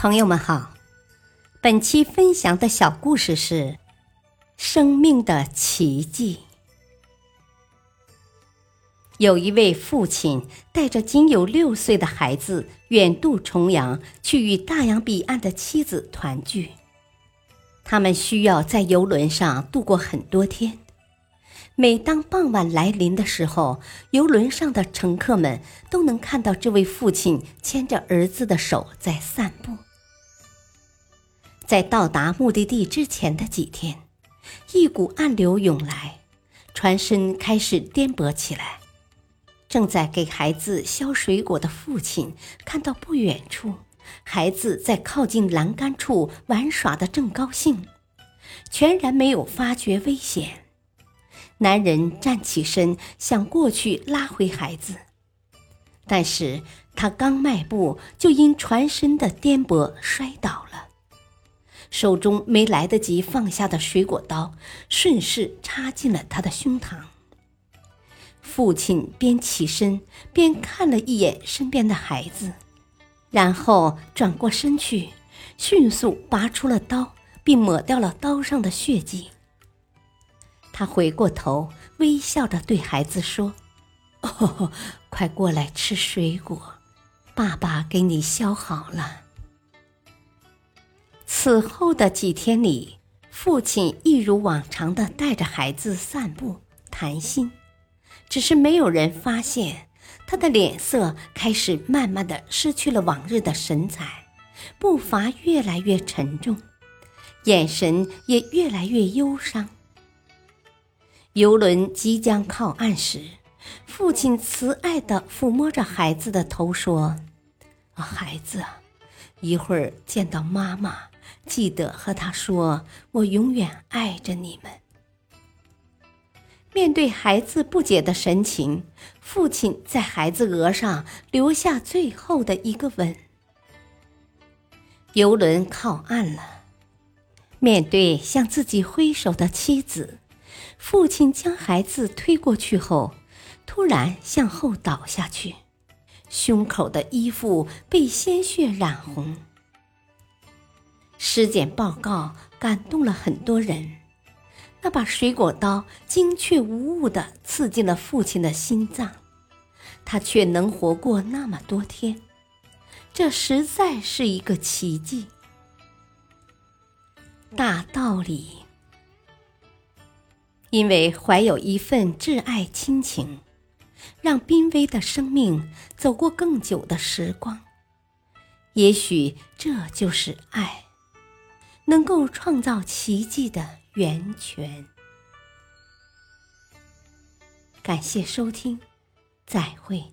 朋友们好，本期分享的小故事是《生命的奇迹》。有一位父亲带着仅有六岁的孩子远渡重洋，去与大洋彼岸的妻子团聚。他们需要在游轮上度过很多天。每当傍晚来临的时候，游轮上的乘客们都能看到这位父亲牵着儿子的手在散步。在到达目的地之前的几天，一股暗流涌来，船身开始颠簸起来。正在给孩子削水果的父亲看到不远处，孩子在靠近栏杆处玩耍的正高兴，全然没有发觉危险。男人站起身，想过去拉回孩子，但是他刚迈步，就因船身的颠簸摔倒了，手中没来得及放下的水果刀顺势插进了他的胸膛。父亲边起身边看了一眼身边的孩子，然后转过身去，迅速拔出了刀，并抹掉了刀上的血迹。他回过头，微笑着对孩子说：“哦，快过来吃水果，爸爸给你削好了。”此后的几天里，父亲一如往常的带着孩子散步谈心，只是没有人发现他的脸色开始慢慢的失去了往日的神采，步伐越来越沉重，眼神也越来越忧伤。游轮即将靠岸时，父亲慈爱的抚摸着孩子的头，说：“孩子，一会儿见到妈妈，记得和他说，我永远爱着你们。”面对孩子不解的神情，父亲在孩子额上留下最后的一个吻。游轮靠岸了，面对向自己挥手的妻子。父亲将孩子推过去后，突然向后倒下去，胸口的衣服被鲜血染红。尸检报告感动了很多人，那把水果刀精确无误地刺进了父亲的心脏，他却能活过那么多天，这实在是一个奇迹。大道理。因为怀有一份挚爱亲情，让濒危的生命走过更久的时光，也许这就是爱，能够创造奇迹的源泉。感谢收听，再会。